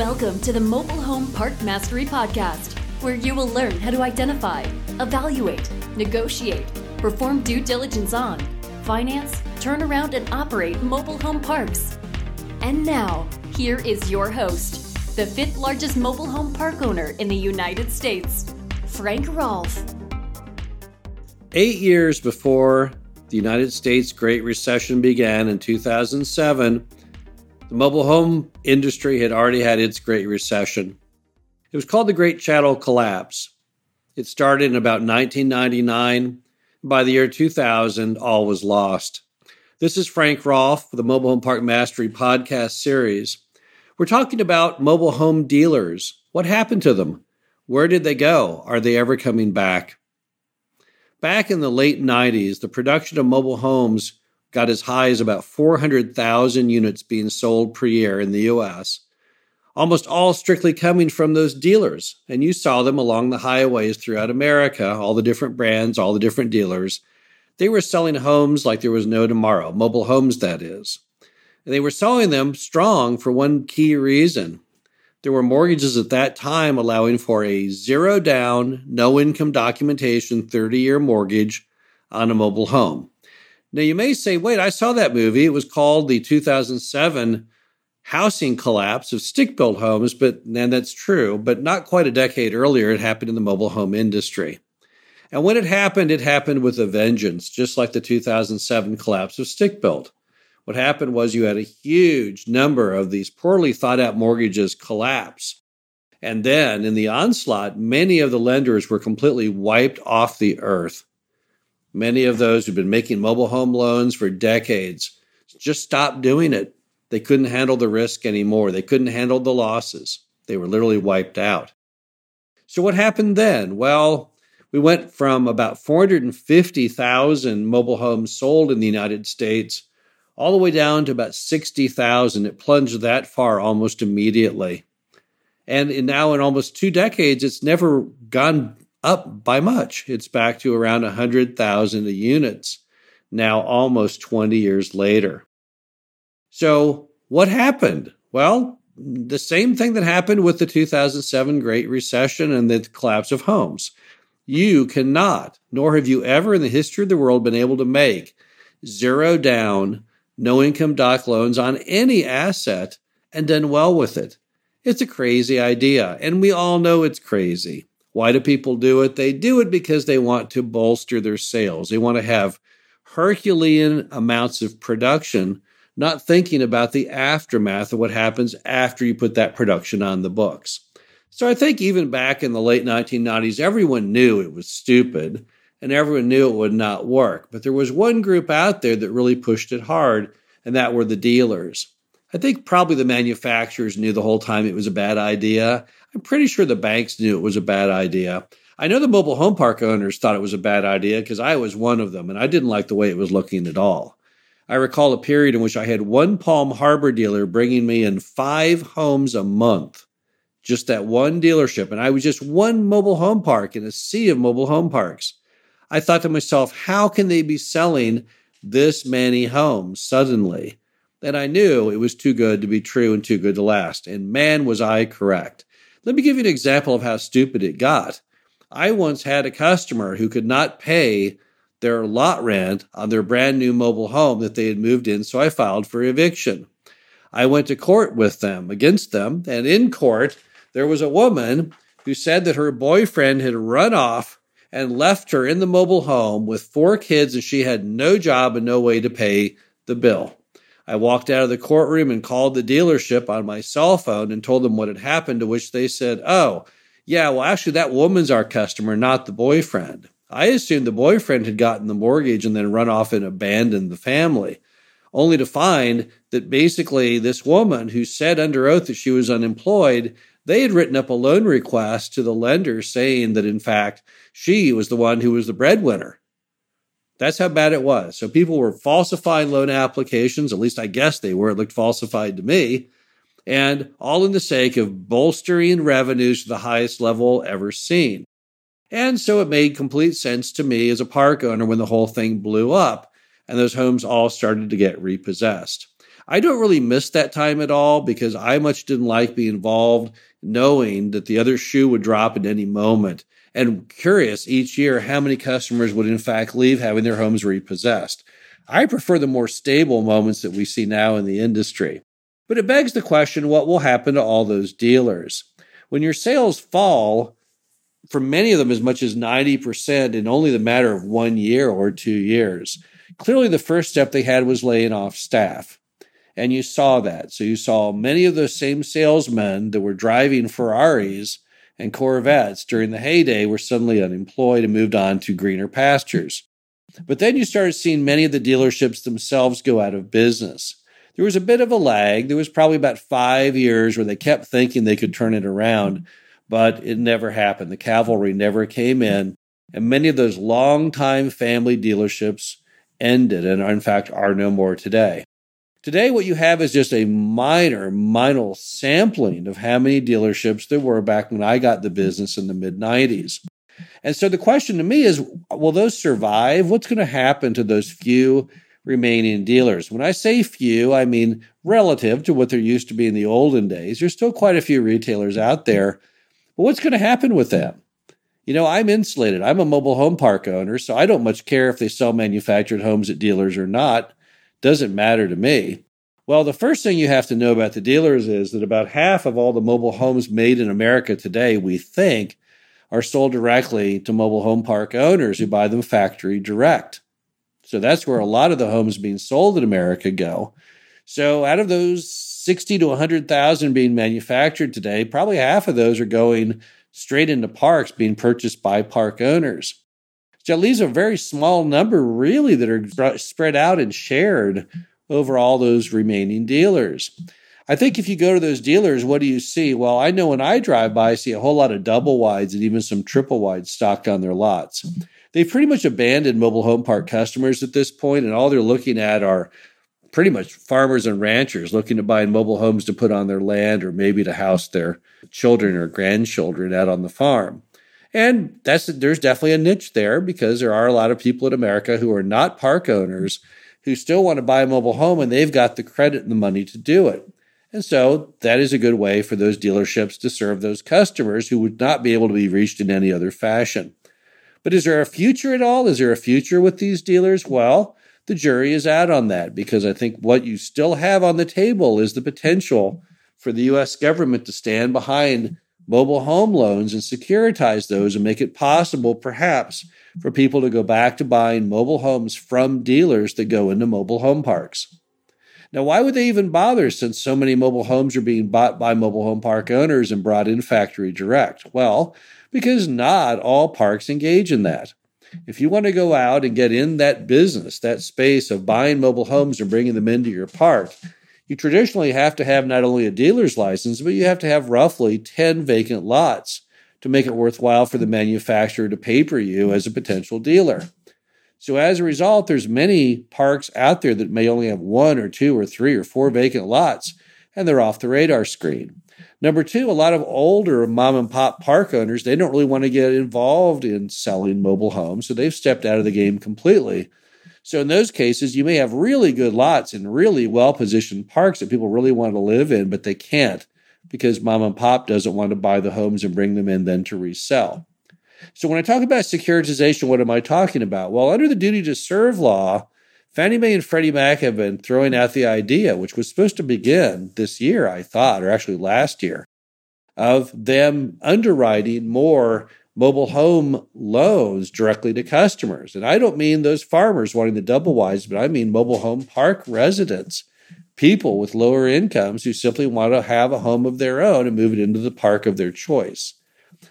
Welcome to the Mobile Home Park Mastery Podcast, where you will learn how to identify, evaluate, negotiate, perform due diligence on, finance, turn around, and operate mobile home parks. And now, here is your host, the fifth largest mobile home park owner in the United States, Frank Rolfe. Eight years before the United States Great Recession began in 2007, the mobile home industry had already had its Great Recession. It was called the Great Chattel Collapse. It started in about 1999. By the year 2000, all was lost. This is Frank Rolfe for the Mobile Home Park Mastery podcast series. We're talking about mobile home dealers. What happened to them? Where did they go? Are they ever coming back? Back in the late 90s, the production of mobile homes got as high as about 400,000 units being sold per year in the US, almost all strictly coming from those dealers. And you saw them along the highways throughout America, all the different brands, all the different dealers. They were selling homes like there was no tomorrow, mobile homes, that is. And they were selling them strong for one key reason. There were mortgages at that time allowing for a zero down, no income documentation 30 year mortgage on a mobile home. Now, you may say, wait, I saw that movie. It was called the 2007 housing collapse of stick built homes, but and that's true, but not quite a decade earlier, it happened in the mobile home industry. And when it happened, it happened with a vengeance, just like the 2007 collapse of stick built. What happened was you had a huge number of these poorly thought out mortgages collapse. And then in the onslaught, many of the lenders were completely wiped off the earth. Many of those who've been making mobile home loans for decades just stopped doing it. They couldn't handle the risk anymore. They couldn't handle the losses. They were literally wiped out. So, what happened then? Well, we went from about 450,000 mobile homes sold in the United States all the way down to about 60,000. It plunged that far almost immediately. And in now, in almost two decades, it's never gone up by much. It's back to around 100,000 units now, almost 20 years later. So, what happened? Well, the same thing that happened with the 2007 Great Recession and the collapse of homes. You cannot, nor have you ever in the history of the world been able to make zero down, no income doc loans on any asset and done well with it. It's a crazy idea, and we all know it's crazy. Why do people do it? They do it because they want to bolster their sales. They want to have Herculean amounts of production, not thinking about the aftermath of what happens after you put that production on the books. So I think even back in the late 1990s, everyone knew it was stupid and everyone knew it would not work. But there was one group out there that really pushed it hard, and that were the dealers. I think probably the manufacturers knew the whole time it was a bad idea. I'm pretty sure the banks knew it was a bad idea. I know the mobile home park owners thought it was a bad idea because I was one of them and I didn't like the way it was looking at all. I recall a period in which I had one Palm Harbor dealer bringing me in five homes a month, just that one dealership. And I was just one mobile home park in a sea of mobile home parks. I thought to myself, how can they be selling this many homes suddenly? And I knew it was too good to be true and too good to last. And man, was I correct. Let me give you an example of how stupid it got. I once had a customer who could not pay their lot rent on their brand new mobile home that they had moved in, so I filed for eviction. I went to court with them, against them, and in court, there was a woman who said that her boyfriend had run off and left her in the mobile home with four kids and she had no job and no way to pay the bill. I walked out of the courtroom and called the dealership on my cell phone and told them what had happened, to which they said, Oh, yeah, well, actually, that woman's our customer, not the boyfriend. I assumed the boyfriend had gotten the mortgage and then run off and abandoned the family, only to find that basically this woman who said under oath that she was unemployed, they had written up a loan request to the lender saying that, in fact, she was the one who was the breadwinner. That's how bad it was. So people were falsifying loan applications. At least I guess they were. It looked falsified to me. And all in the sake of bolstering revenues to the highest level ever seen. And so it made complete sense to me as a park owner when the whole thing blew up and those homes all started to get repossessed. I don't really miss that time at all because I much didn't like being involved knowing that the other shoe would drop at any moment and curious each year how many customers would in fact leave having their homes repossessed. I prefer the more stable moments that we see now in the industry. But it begs the question what will happen to all those dealers? When your sales fall, for many of them, as much as 90% in only the matter of one year or two years, clearly the first step they had was laying off staff. And you saw that. So you saw many of those same salesmen that were driving Ferraris and Corvettes during the heyday were suddenly unemployed and moved on to greener pastures. But then you started seeing many of the dealerships themselves go out of business. There was a bit of a lag. There was probably about five years where they kept thinking they could turn it around, but it never happened. The cavalry never came in, and many of those long-time family dealerships ended and, in fact, are no more today. Today, what you have is just a minor, minor sampling of how many dealerships there were back when I got the business in the mid 90s. And so the question to me is will those survive? What's going to happen to those few remaining dealers? When I say few, I mean relative to what there used to be in the olden days. There's still quite a few retailers out there. But what's going to happen with them? You know, I'm insulated. I'm a mobile home park owner, so I don't much care if they sell manufactured homes at dealers or not doesn't matter to me. Well, the first thing you have to know about the dealers is that about half of all the mobile homes made in America today, we think, are sold directly to mobile home park owners who buy them factory direct. So that's where a lot of the homes being sold in America go. So out of those 60 to 100,000 being manufactured today, probably half of those are going straight into parks being purchased by park owners. So it leaves a very small number, really, that are spread out and shared over all those remaining dealers. I think if you go to those dealers, what do you see? Well, I know when I drive by, I see a whole lot of double wides and even some triple wides stocked on their lots. They've pretty much abandoned mobile home park customers at this point, and all they're looking at are pretty much farmers and ranchers looking to buy mobile homes to put on their land or maybe to house their children or grandchildren out on the farm. And that's there's definitely a niche there because there are a lot of people in America who are not park owners who still want to buy a mobile home and they've got the credit and the money to do it. And so that is a good way for those dealerships to serve those customers who would not be able to be reached in any other fashion. But is there a future at all? Is there a future with these dealers? Well, the jury is out on that because I think what you still have on the table is the potential for the US government to stand behind mobile home loans and securitize those and make it possible, perhaps, for people to go back to buying mobile homes from dealers that go into mobile home parks. Now, why would they even bother since so many mobile homes are being bought by mobile home park owners and brought in factory direct? Well, because not all parks engage in that. If you want to go out and get in that business, that space of buying mobile homes and bringing them into your park, you traditionally have to have not only a dealer's license, but you have to have roughly 10 vacant lots to make it worthwhile for the manufacturer to paper you as a potential dealer. So as a result, there's many parks out there that may only have one or two or three or four vacant lots, and they're off the radar screen. Number two, a lot of older mom and pop park owners, they don't really want to get involved in selling mobile homes, so they've stepped out of the game completely. So in those cases, you may have really good lots in really well positioned parks that people really want to live in, but they can't because mom and pop doesn't want to buy the homes and bring them in then to resell. So when I talk about securitization, what am I talking about? Well, under the duty to serve law, Fannie Mae and Freddie Mac have been throwing out the idea, which was supposed to begin this year, I thought, or actually last year, of them underwriting more mobile home loans directly to customers. And I don't mean those farmers wanting the double wides, but I mean mobile home park residents, people with lower incomes who simply want to have a home of their own and move it into the park of their choice.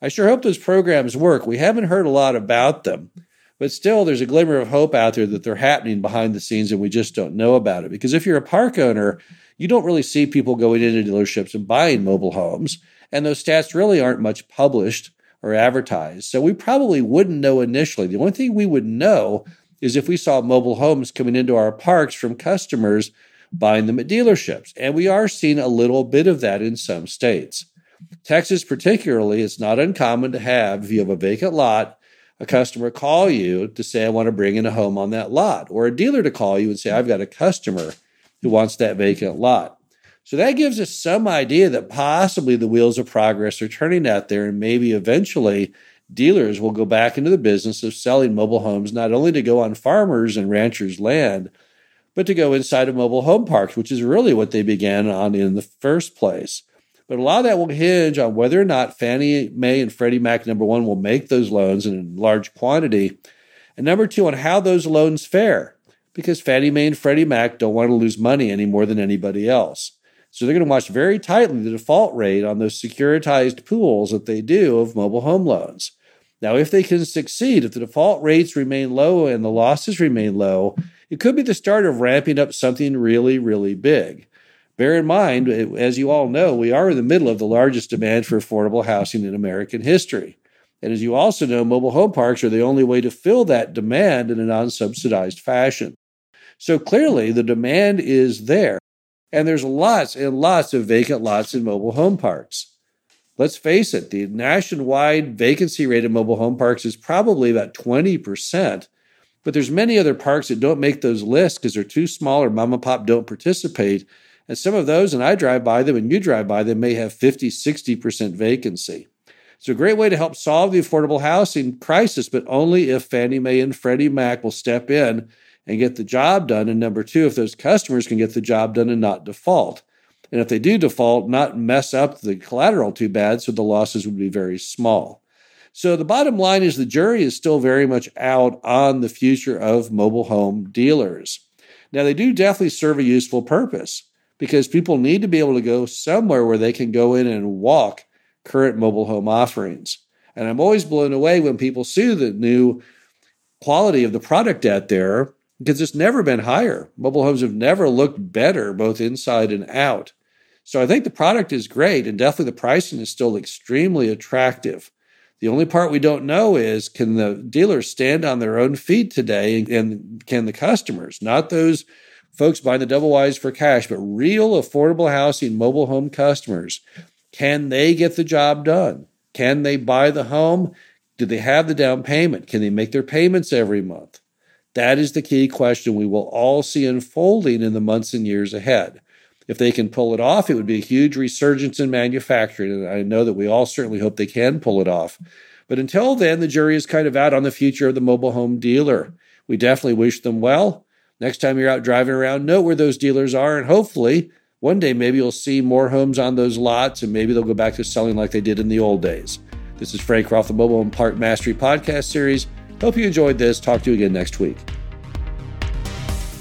I sure hope those programs work. We haven't heard a lot about them, but still there's a glimmer of hope out there that they're happening behind the scenes and we just don't know about it. Because if you're a park owner, you don't really see people going into dealerships and buying mobile homes. And those stats really aren't much published or advertised. So we probably wouldn't know initially. The only thing we would know is if we saw mobile homes coming into our parks from customers buying them at dealerships. And we are seeing a little bit of that in some states. Texas, particularly, it's not uncommon to have, if you have a vacant lot, a customer call you to say, I want to bring in a home on that lot, or a dealer to call you and say, I've got a customer who wants that vacant lot. So that gives us some idea that possibly the wheels of progress are turning out there, and maybe eventually dealers will go back into the business of selling mobile homes, not only to go on farmers and ranchers' land, but to go inside of mobile home parks, which is really what they began on in the first place. But a lot of that will hinge on whether or not Fannie Mae and Freddie Mac, number one, will make those loans in large quantity, and number two, on how those loans fare, because Fannie Mae and Freddie Mac don't want to lose money any more than anybody else. So they're going to watch very tightly the default rate on those securitized pools that they do of mobile home loans. Now, if they can succeed, if the default rates remain low and the losses remain low, it could be the start of ramping up something really, really big. Bear in mind, as you all know, we are in the middle of the largest demand for affordable housing in American history. And as you also know, mobile home parks are the only way to fill that demand in a non subsidized fashion. So clearly, the demand is there. And there's lots and lots of vacant lots in mobile home parks. Let's face it, the nationwide vacancy rate in mobile home parks is probably about 20%. But there's many other parks that don't make those lists because they're too small or mom and pop don't participate. And some of those, and I drive by them and you drive by them, may have 50, 60% vacancy. It's a great way to help solve the affordable housing crisis, but only if Fannie Mae and Freddie Mac will step in and get the job done. And number two, if those customers can get the job done and not default. And if they do default, not mess up the collateral too bad, so the losses would be very small. So the bottom line is the jury is still very much out on the future of mobile home dealers. Now, they do definitely serve a useful purpose because people need to be able to go somewhere where they can go in and walk current mobile home offerings. And I'm always blown away when people see the new quality of the product out there because it's never been higher. Mobile homes have never looked better, both inside and out. So I think the product is great, and definitely the pricing is still extremely attractive. The only part we don't know is can the dealers stand on their own feet today, and can the customers, not those folks buying the double wides for cash, but real affordable housing mobile home customers, can they get the job done? Can they buy the home? Do they have the down payment? Can they make their payments every month? That is the key question we will all see unfolding in the months and years ahead. If they can pull it off, it would be a huge resurgence in manufacturing. And I know that we all certainly hope they can pull it off. But until then, the jury is kind of out on the future of the mobile home dealer. We definitely wish them well. Next time you're out driving around, note where those dealers are, and hopefully one day maybe you'll see more homes on those lots and maybe they'll go back to selling like they did in the old days. This is Frank Rolfe, the Mobile Home Park Mastery Podcast Series. Hope you enjoyed this. Talk to you again next week.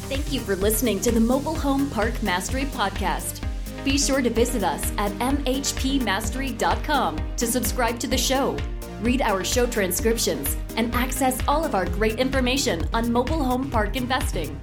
Thank you for listening to the Mobile Home Park Mastery Podcast. Be sure to visit us at mhpmastery.com to subscribe to the show, read our show transcriptions, and access all of our great information on mobile home park investing.